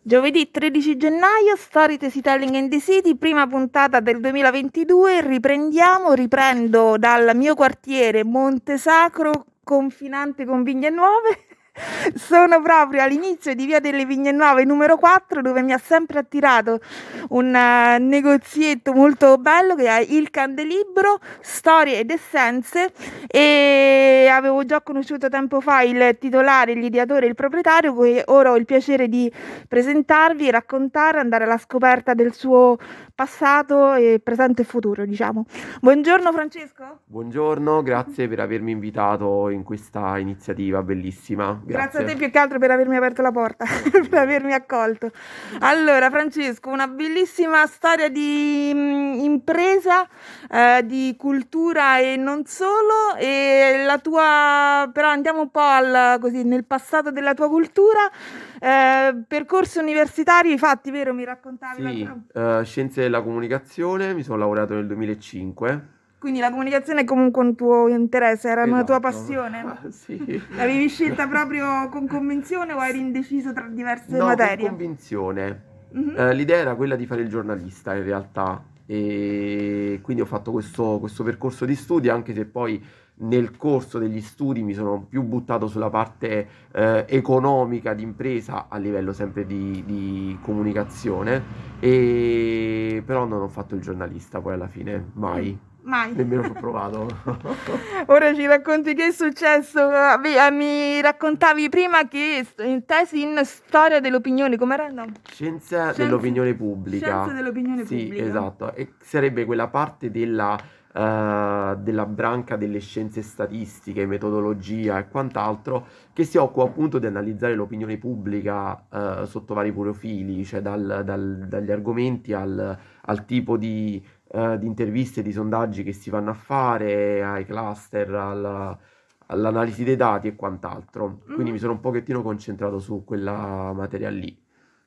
Giovedì 13 gennaio, Storytelling in the City, prima puntata del 2022. Riprendiamo, riprendo dal mio quartiere Montesacro, confinante con Vigne Nuove. Sono proprio all'inizio di Via delle Vigne Nuove numero 4 dove mi ha sempre attirato un uh, negozietto molto bello che è Il Candelibro, Storie ed Essenze e avevo già conosciuto tempo fa il titolare, l'ideatore e il proprietario che ora ho il piacere di presentarvi, raccontare, andare alla scoperta del suo passato e presente e futuro diciamo. Buongiorno Francesco. Buongiorno, grazie per avermi invitato in questa iniziativa bellissima. Grazie. Grazie a te più che altro per avermi aperto la porta, per avermi accolto. Allora, Francesco, una bellissima storia di mh, mm, impresa, eh, di cultura e non solo. E la tua, però andiamo un po' al, così, nel passato della tua cultura. Eh, percorsi universitari fatti, vero? Mi raccontavi? Sì, uh, scienze della comunicazione, mi sono laureato nel 2005 quindi la comunicazione è comunque un tuo interesse, era una tua passione? Ah, sì. L'avevi scelta proprio con convinzione o eri indeciso tra diverse no, materie? con convinzione. Mm-hmm. Eh, l'idea era quella di fare il giornalista in realtà e quindi ho fatto questo, questo percorso di studi anche se poi nel corso degli studi mi sono più buttato sulla parte eh, economica d'impresa a livello sempre di, di, comunicazione e però non ho fatto il giornalista poi alla fine mai Mai. Nemmeno ho provato. Ora ci racconti che è successo. Eh, mi raccontavi prima che in tesi in storia dell'opinione, com'era? No. Scienza, Scienza dell'opinione pubblica. Scienza dell'opinione sì, pubblica. Sì, esatto. E sarebbe quella parte della, uh, della branca delle scienze statistiche, metodologia e quant'altro che si occupa appunto di analizzare l'opinione pubblica uh, sotto vari profili, cioè dal, dal, dagli argomenti al, al tipo di eh, di interviste, di sondaggi che si vanno a fare, ai cluster, alla, all'analisi dei dati e quant'altro. Quindi mm. mi sono un pochettino concentrato su quella materia lì.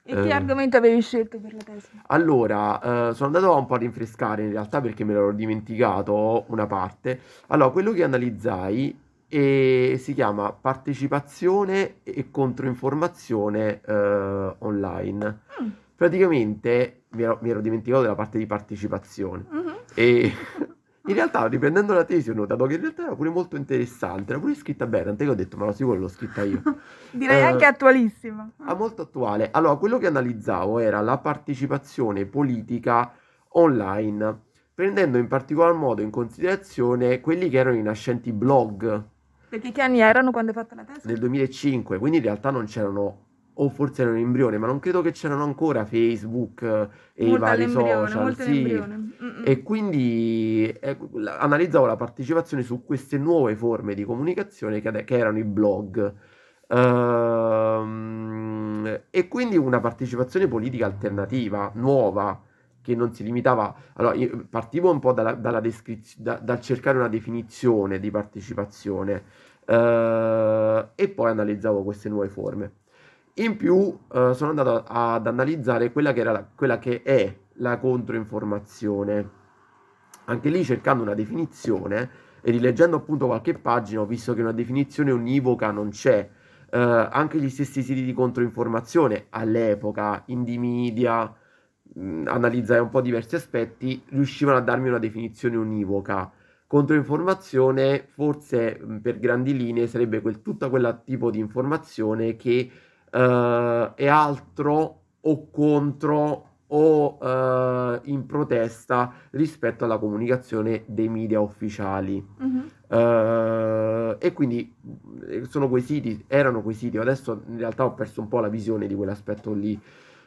E che eh, argomento avevi scelto per la tesi? Allora, eh, sono andato un po' a rinfrescare in realtà perché me l'ero dimenticato una parte. Allora, quello che analizzai e si chiama partecipazione e controinformazione eh, online. Mm. Praticamente mi ero, mi ero, dimenticato della parte di partecipazione uh-huh. e in realtà riprendendo la tesi ho notato che in realtà era pure molto interessante, era pure scritta bene, tant'è che ho detto ma lo sicuro l'ho scritta io. Direi uh, anche attualissima. Ah, molto attuale. Allora, quello che analizzavo era la partecipazione politica online, prendendo in particolar modo in considerazione quelli che erano i nascenti blog. Perché che anni erano quando hai fatto la tesi? Nel 2005, quindi in realtà non c'erano o forse erano in embrione, ma non credo che c'erano ancora Facebook e molto i vari social. Sì. E quindi eh, analizzavo la partecipazione su queste nuove forme di comunicazione che, che erano i blog. Uh, e quindi una partecipazione politica alternativa, nuova, che non si limitava. Allora, partivo un po' dalla, dalla descrizione, da, dal cercare una definizione di partecipazione uh, e poi analizzavo queste nuove forme. In più eh, sono andato ad analizzare quella che, era la, quella che è la controinformazione. Anche lì cercando una definizione e rileggendo appunto qualche pagina ho visto che una definizione univoca non c'è. Eh, anche gli stessi siti di controinformazione all'epoca, Indie Media, mh, analizzai un po' diversi aspetti, riuscivano a darmi una definizione univoca. Controinformazione forse mh, per grandi linee sarebbe quel, tutta quella tipo di informazione che uh, è altro o contro o uh, in protesta rispetto alla comunicazione dei media ufficiali. Uh-huh. Uh, e quindi sono quei siti, erano quei siti, adesso in realtà ho perso un po' la visione di quell'aspetto lì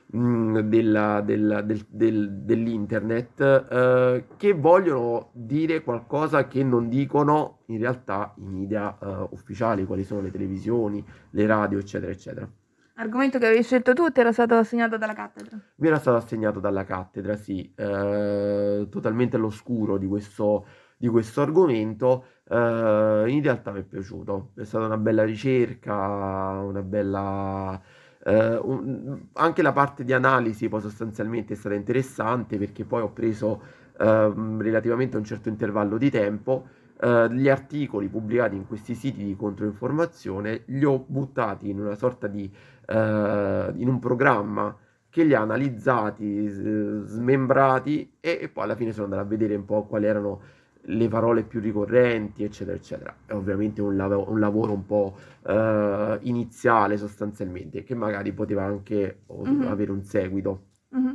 mh, mm, della, della, del, del, dell'internet uh, che vogliono dire qualcosa che non dicono in realtà i media uh, ufficiali, quali sono le televisioni, le radio, eccetera, eccetera. Argomento che avevi scelto tu ti era stato assegnato dalla cattedra. Mi era stato assegnato dalla cattedra, sì, eh, totalmente all'oscuro di questo, di questo argomento. Eh, in realtà mi è piaciuto, è stata una bella ricerca, una bella... Eh, un, anche la parte di analisi poi sostanzialmente è stata interessante perché poi ho preso ehm, relativamente a un certo intervallo di tempo eh, gli articoli pubblicati in questi siti di controinformazione li ho buttati in una sorta di eh, in un programma che li ha analizzati, smembrati e, e, poi alla fine sono andato a vedere un po' quali erano le parole più ricorrenti, eccetera, eccetera. È ovviamente un, lav- un lavoro un po' uh, iniziale sostanzialmente, che magari poteva anche mm-hmm. avere un seguito. Mm-hmm.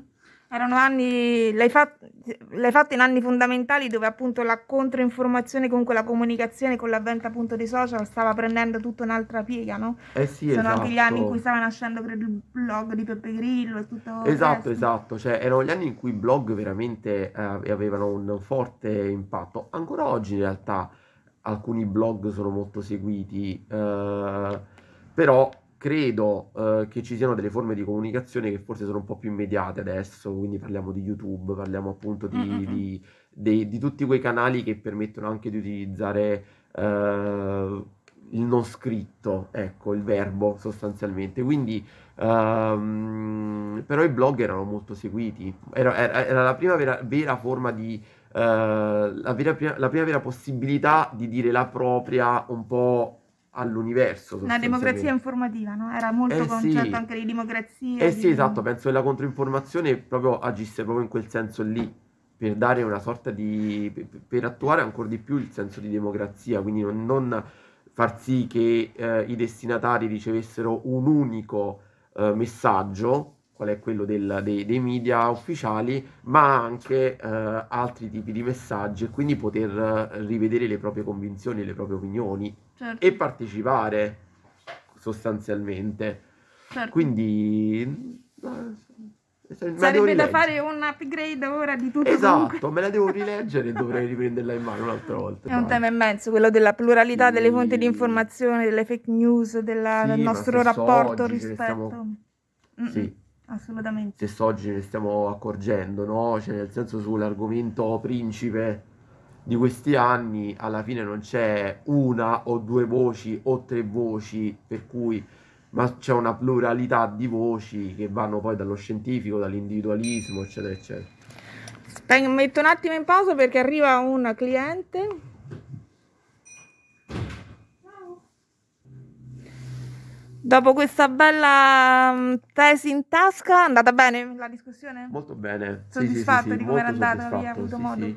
Erano anni, l'hai, fat, l'hai fatto in anni fondamentali dove appunto la controinformazione, comunque la comunicazione con l'avvento appunto dei social stava prendendo tutta un'altra piega, no? Eh sì, Sono esatto. anche gli anni in cui stava nascendo credo il blog di Peppe Grillo e tutto Esatto, esatto, cioè erano gli anni in cui i blog veramente eh, avevano un forte impatto. Ancora oggi in realtà alcuni blog sono molto seguiti, eh, però credo eh, che ci siano delle forme di comunicazione che forse sono un po' più immediate adesso, quindi parliamo di YouTube, parliamo appunto di, mm-hmm. di, di, di tutti quei canali che permettono anche di utilizzare eh, il non scritto, ecco, il verbo sostanzialmente. Quindi, ehm, però i blog erano molto seguiti, era, era, era la prima vera, vera forma di... Uh, la, vera, la prima vera possibilità di dire la propria un po' all'universo. Una democrazia informativa, no? Era molto Eh concetto sì, anche di democrazia, eh sì, di... esatto, penso che la controinformazione proprio agisse proprio in quel senso lì, per dare una sorta di... per, per attuare ancora di più il senso di democrazia, quindi non, non far sì che eh, i destinatari ricevessero un unico eh, messaggio, qual è quello del- dei, dei media ufficiali, ma anche eh, altri tipi di messaggi e quindi poter eh, rivedere le proprie convinzioni, le proprie opinioni Certo, e partecipare sostanzialmente. certo. Quindi eh, devo Sarebbe da fare un upgrade ora di tutto comunque. Esatto, me la devo rileggere e dovrei riprenderla in mano un'altra volta, È un dai. tema immenso, quello della pluralità delle fonti di Sì, informazione, delle fake news, della- del sì, ma nostro rapporto rispetto. stiamo... Sì, assolutamente. stesso oggi ne stiamo accorgendo, no? Cioè, nel senso sull'argomento principe di questi anni, alla fine non c'è una o due voci o tre voci, per cui, ma c'è una pluralità di voci che vanno poi dallo scientifico, dall'individualismo, eccetera, eccetera. Spen- metto un attimo in pausa perché arriva un cliente. Dopo questa bella mm, tesi in tasca, è andata bene la discussione? Molto bene, sì, sì, sì, sì, di come era andata, via, avuto sì, modo?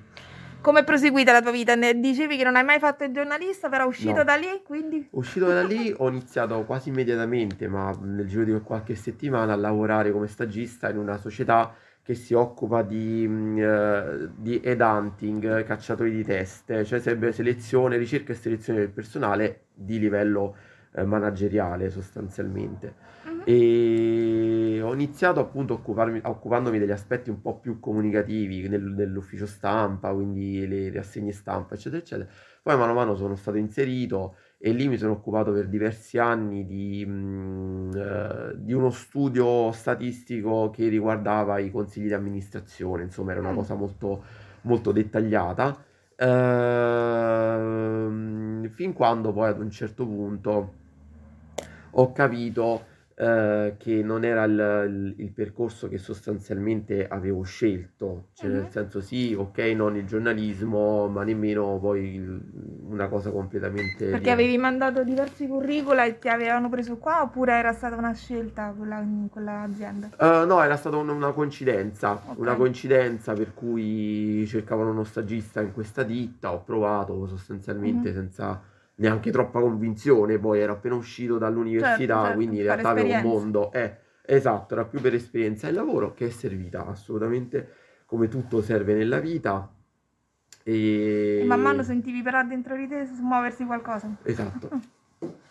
Come è proseguita la tua vita? Ne- Dicevi che non hai mai fatto il giornalista, però uscito No. da lì, quindi... Uscito da lì ho iniziato quasi immediatamente, ma nel giro di qualche settimana, a lavorare come stagista in una società che si occupa di, eh, di headhunting, cacciatori di teste, cioè sarebbe selezione, ricerca e selezione del personale di livello eh, manageriale sostanzialmente. Mhm. E ho iniziato appunto a occuparmi, occupandomi degli aspetti un po' più comunicativi nel- nell'ufficio stampa, quindi le, le assegne stampa, eccetera, eccetera. Poi mano a mano sono stato inserito e lì mi sono occupato per diversi anni di, mh, eh, di uno studio statistico che riguardava i consigli di amministrazione, insomma era una Mm. cosa molto, molto dettagliata. Ehm, fin quando poi ad un certo punto ho capito eh, che non era il, il- percorso che sostanzialmente avevo scelto, cioè nel Mhm. senso sì, ok, non il giornalismo, ma nemmeno poi il- una cosa completamente Perché diversa. avevi mandato diversi curricula e ti avevano preso qua oppure era stata una scelta quella quella azienda? Eh, no, era stata un- una coincidenza, una Ok. coincidenza per cui cercavano uno stagista in questa ditta, ho provato sostanzialmente Mhm. senza neanche troppa convinzione, poi ero appena uscito Certo, dall'università, certo, quindi in realtà avevo un mondo, eh, esatto, era più per esperienza e lavoro che è servita assolutamente come tutto serve nella vita E man mano e sentivi però dentro di te muoversi qualcosa. esatto.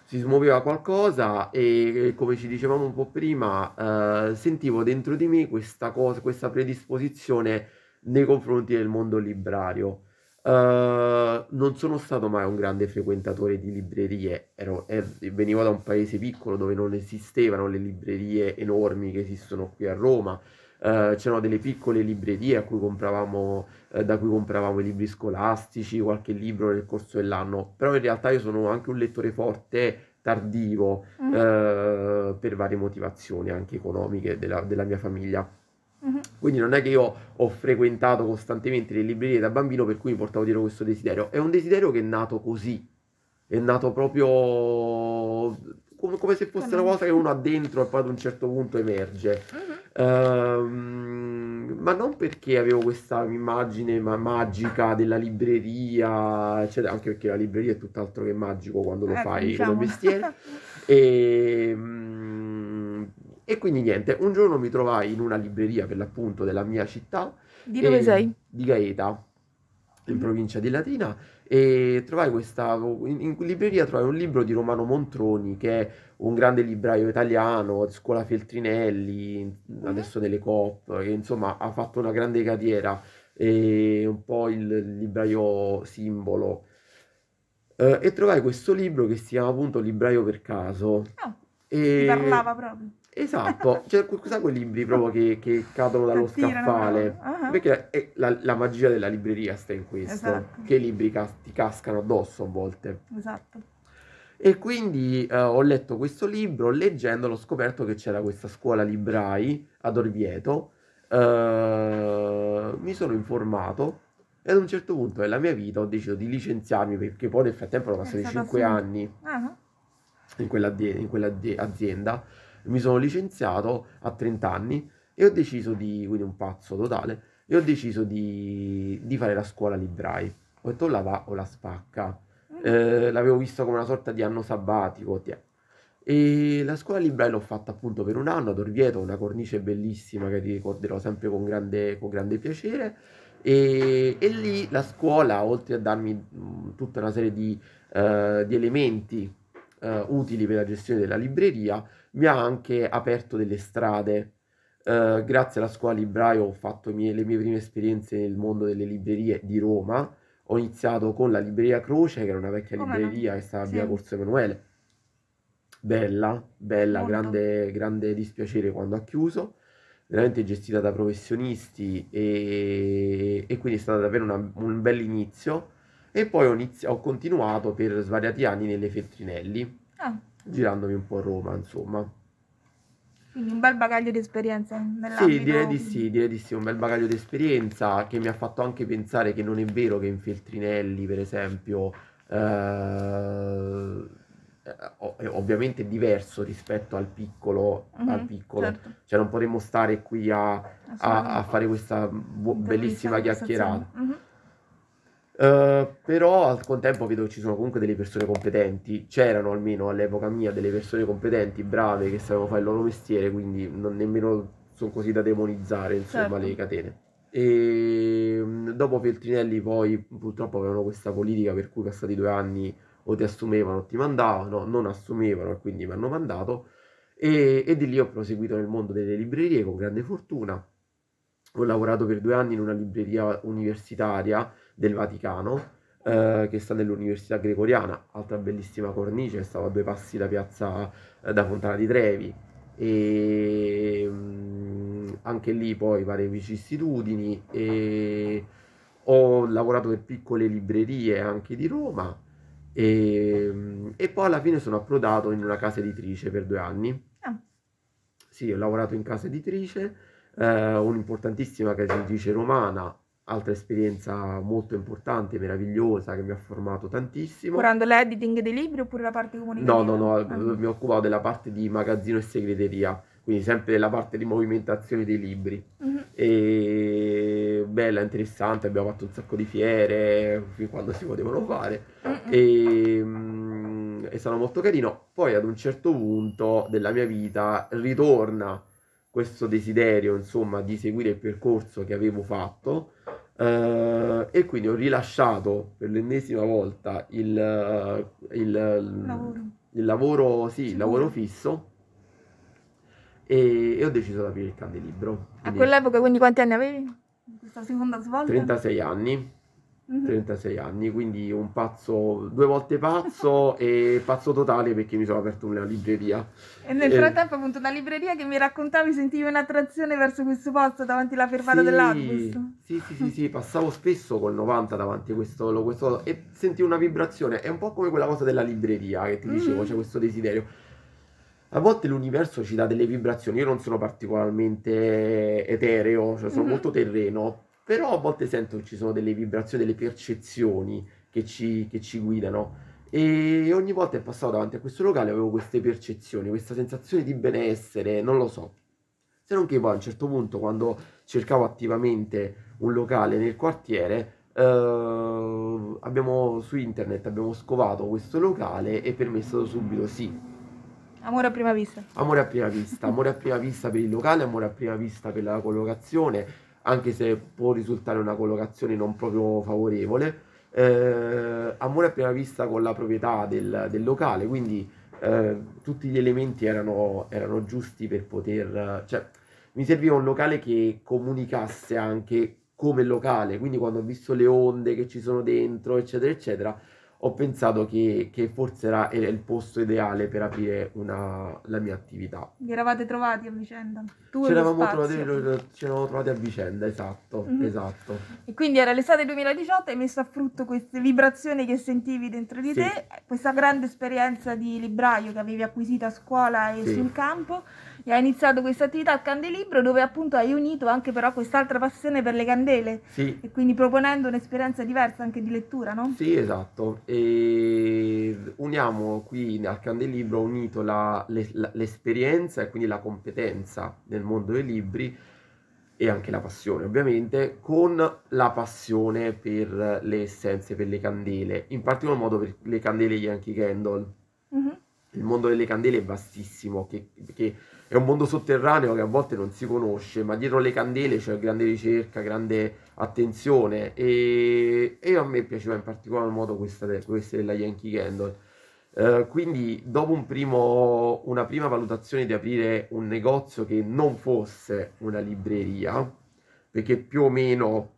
si smuoveva qualcosa e e come ci dicevamo un po' prima, eh, sentivo dentro di me questa cosa, questa predisposizione nei confronti del mondo librario. Eh, non sono stato mai un grande frequentatore di librerie, ero- er- venivo da un paese piccolo dove non esistevano le librerie enormi che esistono qui a Roma. Eh, c'erano delle piccole librerie a cui compravamo, eh, da cui compravamo i libri scolastici, qualche libro nel corso dell'anno, però in realtà io sono anche un lettore forte, tardivo, Mhm. eh, per varie motivazioni anche economiche della, della mia famiglia. Mhm. Quindi non è che io ho frequentato costantemente le librerie da bambino per cui mi portavo dietro questo desiderio. È un desiderio che è nato così. È nato proprio come, come se fosse una cosa che uno ha dentro e poi ad un certo punto emerge. Mhm. Ehm, ma non perché avevo questa immagine ma- magica della libreria, eccetera, anche perché la libreria è tutt'altro che magico quando lo Ecco, fai diciamo. come mestiere. E, mm, e quindi niente, un giorno mi trovai in una libreria per l'appunto della mia città, Di dove e- sei? di Gaeta, in Mhm. provincia di Latina, e trovai questa, in, in libreria trovai un libro di Romano Montroni, che è un grande libraio italiano, scuola Feltrinelli, adesso nelle Coop, che insomma ha fatto una grande carriera, e un po' il libraio simbolo. Eh, e trovai questo libro che si chiama appunto Libraio per caso. Ah, E... parlava proprio. Esatto, cioè, sai quei libri proprio che, che cadono dallo Che scaffale? Ah. Perché è la, la magia della libreria sta in questo, Esatto. che i libri cas- ti cascano addosso a volte. Esatto. E quindi eh, ho letto questo libro, leggendolo ho scoperto che c'era questa scuola librai ad Orvieto, eh, mi sono informato e ad un certo punto della mia vita ho deciso di licenziarmi perché poi nel frattempo erano passati stato 5 assunto. anni Ah, in quell'azienda, in quell'azienda. Mi sono licenziato a 30 anni e ho deciso di, quindi un pazzo totale, e ho deciso di, di fare la scuola librai. Ho detto la va o la spacca. Mhm. Eh, l'avevo visto come una sorta di anno sabbatico. tiè. E la scuola librai l'ho fatta appunto per un anno ad Orvieto, una cornice bellissima che ti ricorderò sempre con grande, con grande piacere. E, e lì la scuola, oltre a darmi mh, tutta una serie di, eh, di elementi eh, utili per la gestione della libreria, mi ha anche aperto delle strade. Eh, grazie alla scuola libraio ho fatto i miei- le mie prime esperienze nel mondo delle librerie di Roma. Ho iniziato con la libreria Croce, che era una vecchia Come no? libreria che stava a via Sì. Corso Emanuele. Bella, bella, grande, grande dispiacere quando ha chiuso. Veramente gestita da professionisti e, e quindi è stato davvero una- un bel inizio. E poi ho, inizi- ho continuato per svariati anni nelle Feltrinelli, Ah, girandomi un po' a Roma, insomma. quindi un bel bagaglio di esperienza Sì, nell'ambito. direi di sì, direi di sì, un bel bagaglio di esperienza che mi ha fatto anche pensare che non è vero che in Feltrinelli, per esempio, eh, ov- è ovviamente diverso rispetto al piccolo, al Mhm, piccolo. certo, Cioè non potremmo stare qui a, a- a assolutamente. fare questa bu- Intervista, bellissima chiacchierata. conversazione. Mhm. Eh, però al contempo vedo che ci sono comunque delle persone competenti, c'erano almeno all'epoca mia delle persone competenti, brave, che sapevano fare il loro mestiere, quindi non nemmeno sono così da demonizzare, insomma, Certo. le catene. E mm, dopo Feltrinelli poi purtroppo avevano questa politica per cui passati due anni o ti assumevano o ti mandavano, non assumevano e quindi mi hanno mandato e, e di lì ho proseguito nel mondo delle librerie con grande fortuna. Ho lavorato per due anni in una libreria universitaria del Vaticano, eh, che sta nell'Università Gregoriana, altra bellissima cornice, stava a due passi da piazza eh, da Fontana di Trevi. E mm, anche lì poi varie vicissitudini. E ho lavorato per piccole librerie anche di Roma. E, mm, e poi alla fine sono approdato in una casa editrice per due anni. Ah, Sì, ho lavorato in casa editrice, eh, un'importantissima casa editrice romana, altra esperienza molto importante, meravigliosa, che mi ha formato tantissimo. curando l'editing dei libri oppure la parte No, comunicativa? no, no, Ah. mi occupavo della parte di magazzino e segreteria, quindi sempre della parte di movimentazione dei libri. Mhm. E bella, interessante, abbiamo fatto un sacco di fiere, fin quando si potevano fare. Mm-mm. E, è stato molto carino. Poi ad un certo punto della mia vita ritorna questo desiderio, insomma, di seguire il percorso che avevo fatto. Eh, e quindi ho rilasciato per l'ennesima volta il, eh, il, Lavoro. il lavoro, sì, il lavoro fisso e, e ho deciso di aprire il candelibro. A Quindi quell'epoca quindi quanti anni avevi? Questa seconda svolta? 36 anni. Mhm. 36 anni, quindi un pazzo, due volte pazzo e pazzo totale perché mi sono aperto una libreria. E nel Eh, frattempo appunto una libreria che mi raccontavi sentivi un'attrazione verso questo posto davanti alla fermata Sì, dell'autobus. sì, sì, sì, sì, passavo spesso col 90 davanti a questo, questo e sentivo una vibrazione, è un po' come quella cosa della libreria che ti dicevo, Mhm. c'è questo desiderio. A volte l'universo ci dà delle vibrazioni, io non sono particolarmente etereo, cioè sono Mhm. molto terreno, però a volte sento che ci sono delle vibrazioni, delle percezioni che ci, che ci guidano. E ogni volta che passavo davanti a questo locale avevo queste percezioni, questa sensazione di benessere, non lo so. Se non che poi a un certo punto, quando cercavo attivamente un locale nel quartiere, eh, abbiamo su internet abbiamo scovato questo locale e per me è stato subito sì. Amore a prima vista. Amore a prima vista, amore a prima vista per il locale, amore a prima vista per la collocazione, anche se può risultare una collocazione non proprio favorevole. Eh, amore a prima vista con la proprietà del, del locale, quindi eh, tutti gli elementi erano, erano giusti per poter... Cioè, mi serviva un locale che comunicasse anche come locale, quindi quando ho visto le onde che ci sono dentro, eccetera, eccetera, ho pensato che, che forse era, era il posto ideale per aprire una- la mia attività. Vi eravate trovati a vicenda. Tu e Ci eravamo trovati, ci eravamo trovati a vicenda, esatto, Mhm. esatto. E quindi era l'estate 2018, hai messo a frutto queste vibrazioni che sentivi dentro di Sì. te, questa grande esperienza di libraio che avevi acquisito a scuola e Sì. sul campo, e hai iniziato questa attività al Candelibro dove appunto hai unito anche però quest'altra passione per le candele Sì, e quindi proponendo un'esperienza diversa anche di lettura, no? Sì, esatto. E uniamo qui al Candelibro, ho unito la- le- la- l'esperienza e quindi la competenza nel mondo dei libri e anche la passione, ovviamente, con la passione per le essenze, per le candele, in particolar modo per le candele Yankee Candle. Mhm. Il mondo delle candele è vastissimo, che, che è un mondo sotterraneo che a volte non si conosce, ma dietro le candele c'è grande ricerca, grande attenzione e, e a me piaceva in particolar modo questa, questa della Yankee Candle. Eh, quindi dopo un primo- una prima valutazione di aprire un negozio che non fosse una libreria, perché più o meno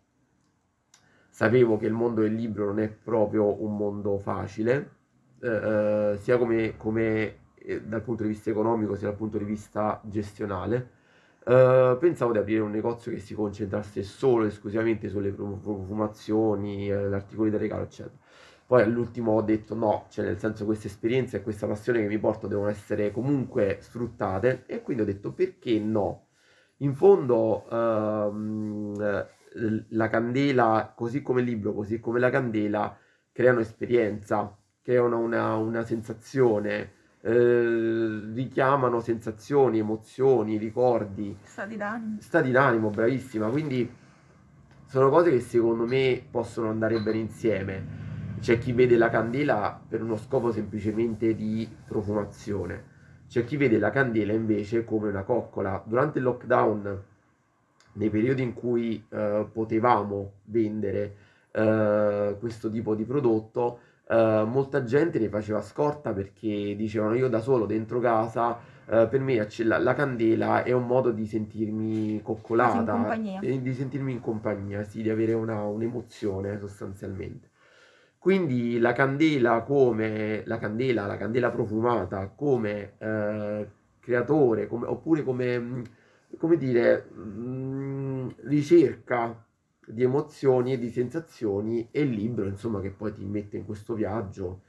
sapevo che il mondo del libro non è proprio un mondo facile, eh, sia come, come, dal punto di vista economico sia dal punto di vista gestionale. Eh, pensavo di aprire un negozio che si concentrasse solo e esclusivamente sulle pro- profumazioni, eh, articoli da regalo, eccetera. Poi all'ultimo ho detto no, cioè nel senso queste esperienze e questa passione che mi porto devono essere comunque sfruttate e quindi ho detto perché no? In fondo ehm, eh, la candela, così come il libro, così come la candela, creano esperienza, creano una, una sensazione, eh, richiamano sensazioni, emozioni, ricordi, Stati d'animo. stati d'animo, bravissima. Quindi sono cose che secondo me possono andare bene insieme. C'è chi vede la candela per uno scopo semplicemente di profumazione. C'è chi vede la candela invece come una coccola. Durante il lockdown, nei periodi in cui eh, potevamo vendere eh, questo tipo di prodotto, eh, molta gente ne faceva scorta perché dicevano io da solo dentro casa, eh, per me la, la candela è un modo di sentirmi coccolata, in compagnia. e di sentirmi in compagnia, sì, di avere una- un'emozione sostanzialmente. Quindi la candela come la candela, la candela profumata come eh, creatore, come- oppure come, come dire, mh, ricerca di emozioni e di sensazioni e il libro, insomma, che poi ti mette in questo viaggio.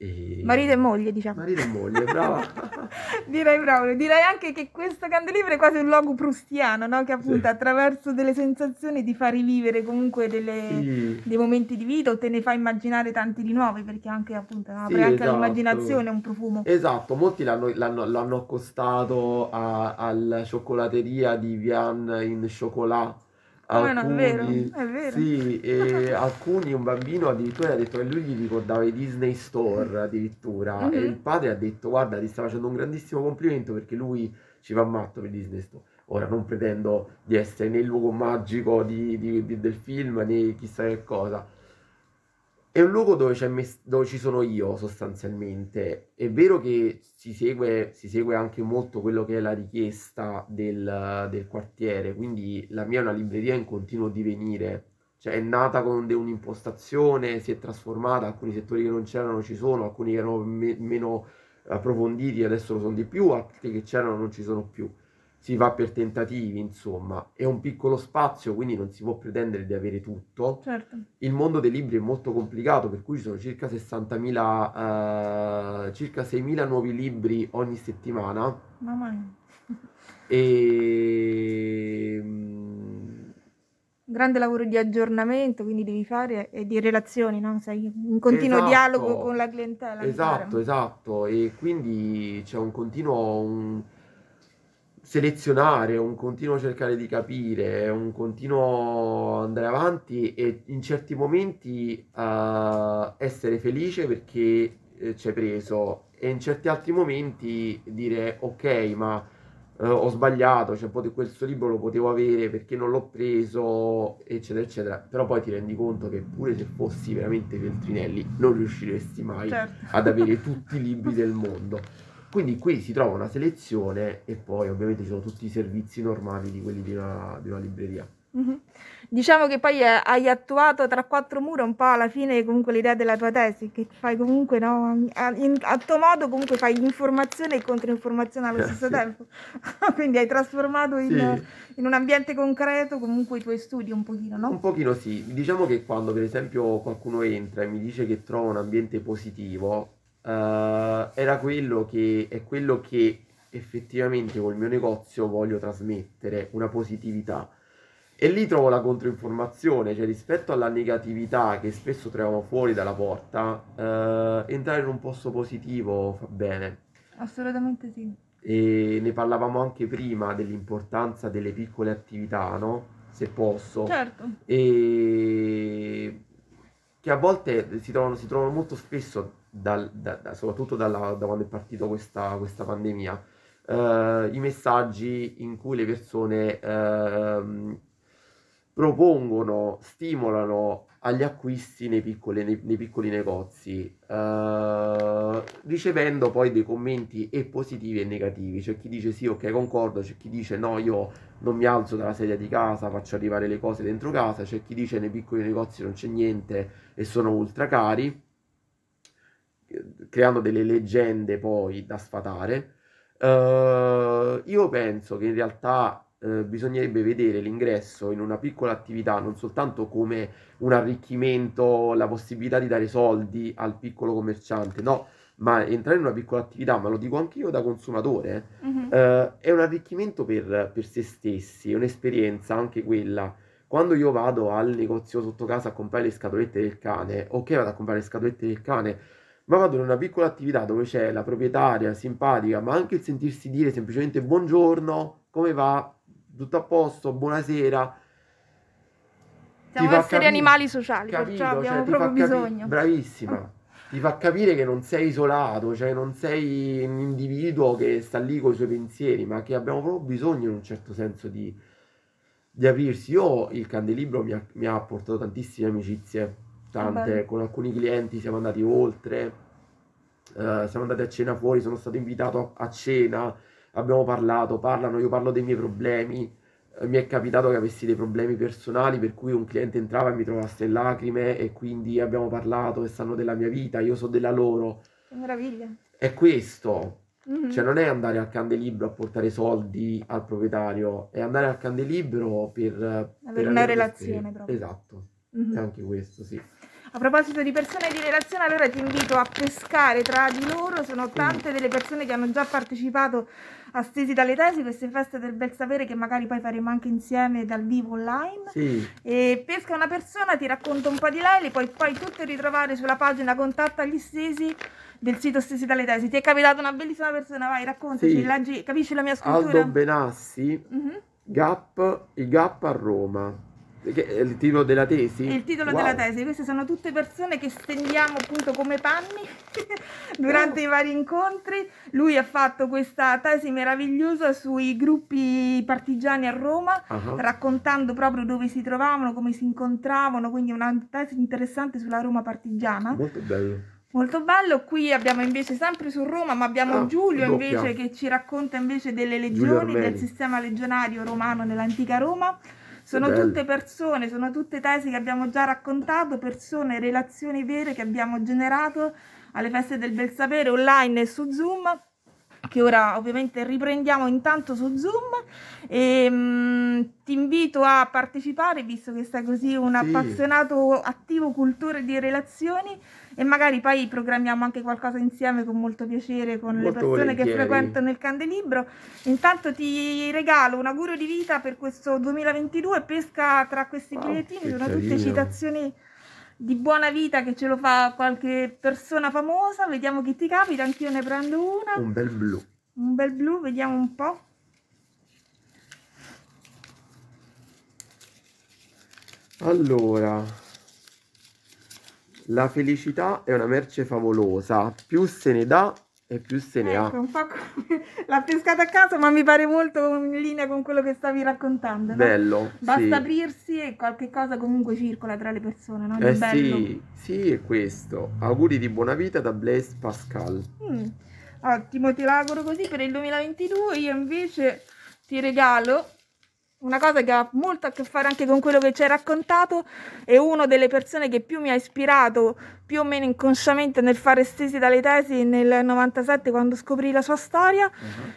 E... Marito e moglie, diciamo. Marito e moglie, brava. Direi proprio, direi anche che questo candelibro è quasi un logo prustiano, no? Che appunto Sì. attraverso delle sensazioni ti fa rivivere comunque delle- Sì. dei momenti di vita o te ne fa immaginare tanti di nuovi, perché anche appunto apre Sì, anche esatto. all'immaginazione un profumo. Esatto, molti l'hanno, l'hanno- l'hanno accostato alla cioccolatteria di Vian in Chocolat. Come no, è vero, Alcuni, è vero. sì, e alcuni, un bambino addirittura ha detto che lui gli ricordava i Disney Store addirittura e Mhm. il padre ha detto guarda ti sta facendo un grandissimo complimento perché lui ci va matto per i Disney Store. Ora non pretendo di essere né il luogo magico di- di- di- del film né chissà che cosa. È un luogo dove, mes- dove ci sono io sostanzialmente. È vero che si segue, si segue anche molto quello che è la richiesta del, del quartiere, quindi la mia è una libreria in continuo divenire, cioè è nata con de- un'impostazione, si è trasformata, alcuni settori che non c'erano ci sono, alcuni che erano me- meno approfonditi adesso lo sono di più, altri che c'erano non ci sono più. Si va per tentativi, insomma, è un piccolo spazio, quindi non si può pretendere di avere tutto. Certo. Il mondo dei libri è molto complicato, per cui ci sono circa 60.000, eh, circa 6.000 nuovi libri ogni settimana Mamma mia. e Grande lavoro di aggiornamento, quindi devi fare e di relazioni, no? Sei in continuo dialogo esatto, con la clientela, esatto, esatto, e quindi c'è un continuo un selezionare, un continuo cercare di capire, un continuo andare avanti e in certi momenti eh, essere felice perché eh, ci hai preso e in certi altri momenti dire ok, ma eh, ho sbagliato, cioè pote- questo libro lo potevo avere perché non l'ho preso, eccetera, eccetera. Però poi ti rendi conto che pure se fossi veramente Feltrinelli non riusciresti mai Certo. ad avere tutti i libri del mondo. Quindi qui si trova una selezione e poi ovviamente ci sono tutti i servizi normali di quelli di una, di una libreria. Mhm. Diciamo che poi eh, hai attuato tra quattro mura un po' alla fine comunque l'idea della tua tesi, che fai comunque, no, a, in- a tuo modo comunque fai informazione e controinformazione allo stesso Sì. tempo. Quindi hai trasformato in, Sì. in un ambiente concreto comunque i tuoi studi un pochino, Un no? pochino sì, diciamo che quando per esempio qualcuno entra e mi dice che trova un ambiente positivo, eh, era quello che è quello che effettivamente col mio negozio voglio trasmettere, una positività. E lì trovo la controinformazione, cioè rispetto alla negatività che spesso troviamo fuori dalla porta, eh, entrare in un posto positivo fa bene. Assolutamente sì. E ne parlavamo anche prima dell'importanza delle piccole attività, no? Se posso Certo. e che a volte si trovano, si trovano molto spesso, dal- da- soprattutto dalla- da quando è partita questa, questa pandemia, eh, i messaggi in cui le persone ehm, propongono, stimolano agli acquisti nei piccoli, nei- nei piccoli negozi, eh, ricevendo poi dei commenti e positivi e negativi. C'è chi dice sì, ok, concordo, c'è chi dice no, io non mi alzo dalla sedia di casa, faccio arrivare le cose dentro casa, c'è chi dice nei piccoli negozi non c'è niente e sono ultra cari, eh, creando delle leggende poi da sfatare. Eh, io penso che in realtà eh, bisognerebbe vedere l'ingresso in una piccola attività non soltanto come un arricchimento, la possibilità di dare soldi al piccolo commerciante, no, ma entrare in una piccola attività, ma lo dico anche io da consumatore, Mhm. eh, è un arricchimento per, per se stessi, è un'esperienza anche quella. Quando io vado al negozio sotto casa a comprare le scatolette del cane, ok, vado a comprare le scatolette del cane, ma vado in una piccola attività dove c'è la proprietaria simpatica, ma anche il sentirsi dire semplicemente buongiorno, come va? Tutto a posto, buonasera. Siamo esseri capi- animali sociali, capito? perciò abbiamo Cioè, proprio capi- bisogno. Bravissima. Ti fa capire che non sei isolato, cioè non sei un individuo che sta lì con i suoi pensieri, ma che abbiamo proprio bisogno in un certo senso di, di aprirsi. Io il Candelibro mi ha, mi ha portato tantissime amicizie, tante, Bello. con alcuni clienti siamo andati oltre, eh, siamo andati a cena fuori, sono stato invitato a, cena, abbiamo parlato, parlano, io parlo dei miei problemi. Eh, Mi è capitato che avessi dei problemi personali per cui un cliente entrava e mi trovasse in lacrime e quindi abbiamo parlato e sanno della mia vita, io so della loro. Che meraviglia. È questo, Mhm. cioè non è andare al candelibro a portare soldi al proprietario, è andare al candelibro per, per Avere una avere relazione proprio. Esatto, Mhm. è anche questo, sì. A proposito di persone di relazione, allora ti invito a pescare tra di loro. Sono tante delle persone che hanno già partecipato a Stesi dalle Tesi, queste feste del bel sapere che magari poi faremo anche insieme dal vivo online. Sì, E pesca una persona, ti racconta un po' di lei, le puoi poi tutte ritrovare sulla pagina Contatta gli Stesi del sito Stesi dalle Tesi. Ti è capitata una bellissima persona, vai, raccontaci, Sì. leggi, capisci la mia scrittura? Aldo Benassi, Mhm. Gap, il Gap a Roma. Il titolo della tesi? Il titolo Wow. della tesi, queste sono tutte persone che stendiamo appunto come panni durante Oh. i vari incontri. Lui ha fatto questa tesi meravigliosa sui gruppi partigiani a Roma, Ah, raccontando proprio dove si trovavano, come si incontravano, quindi una tesi interessante sulla Roma partigiana. Molto bello. Molto bello, qui abbiamo invece sempre su Roma, ma abbiamo Ah, Giulio doppia. invece che ci racconta invece delle legioni, del sistema legionario romano nell'antica Roma. Sono bello. tutte persone, sono tutte tesi che abbiamo già raccontato, persone, relazioni vere che abbiamo generato alle feste del bel sapere online e su Zoom. che ora ovviamente riprendiamo intanto su Zoom e mh, ti invito a partecipare visto che sei così un Sì. appassionato attivo cultura e di relazioni e magari poi programmiamo anche qualcosa insieme con molto piacere con le Molto persone che volentieri. frequentano il Candelibro. Intanto ti regalo un augurio di vita per questo 2022, pesca tra questi Wow, bigliettini, che sono tutte citazioni di buona vita che ce lo fa qualche persona famosa, vediamo chi ti capita, anch'io ne prendo una, Un bel blu. un bel blu, vediamo un po'. Allora, la felicità è una merce favolosa, più se ne dà e più se ne Ecco, ha. un po' come l'ha pescata a caso, ma mi pare molto in linea con quello che stavi raccontando, no? Bello, Basta sì. aprirsi e qualche cosa comunque circola tra le persone, no? Eh bello. sì, sì, è questo. Auguri di buona vita da Blaise Pascal. Mm, Ottimo, ti auguro così per il 2022. Io invece ti regalo una cosa che ha molto a che fare anche con quello che ci hai raccontato. È una delle persone che più mi ha ispirato, più o meno inconsciamente, nel fare stesi dalle tesi nel 97 quando scoprì la sua storia.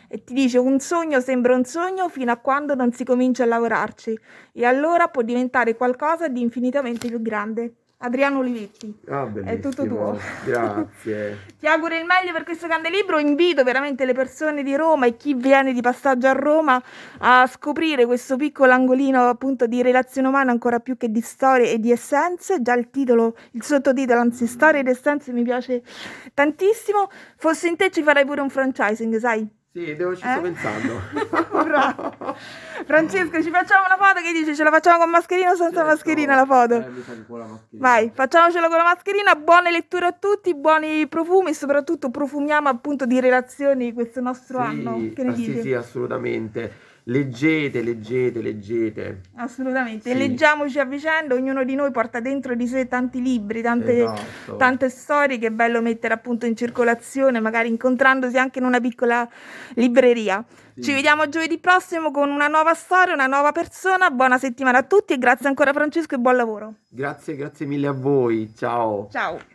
E ti dice: Un sogno sembra un sogno fino a quando non si comincia a lavorarci, e allora può diventare qualcosa di infinitamente più grande. Adriano Olivetti. Ah, bellissimo. tutto tuo. Grazie. Ti auguro il meglio per questo candelibro. Invito veramente le persone di Roma e chi viene di passaggio a Roma a scoprire questo piccolo angolino appunto di relazione umana ancora più che di storie e di essenze. Già il titolo, il sottotitolo, anzi, storie ed essenze mi piace tantissimo. Fossi in te ci farei pure un franchising, sai? Sì, devo, ci Eh? sto pensando. Bravo. Francesco, ci facciamo una foto che dici? Ce la facciamo con mascherina o senza Certo. mascherina la foto? Eh, la mascherina. Vai, facciamocelo con la mascherina, buone letture a tutti, buoni profumi soprattutto profumiamo appunto di relazioni questo nostro Sì, anno. Che ne ah, sì, dici? sì, assolutamente. Leggete, leggete, leggete. Assolutamente. Sì. Leggiamoci a vicenda, ognuno di noi porta dentro di sé tanti libri, tante, Esatto. tante storie che è bello mettere appunto in circolazione, magari incontrandosi anche in una piccola libreria. Sì. Ci vediamo giovedì prossimo con una nuova storia, una nuova persona. Buona settimana a tutti e grazie ancora Francesco e buon lavoro. Grazie, grazie mille a voi. Ciao. Ciao.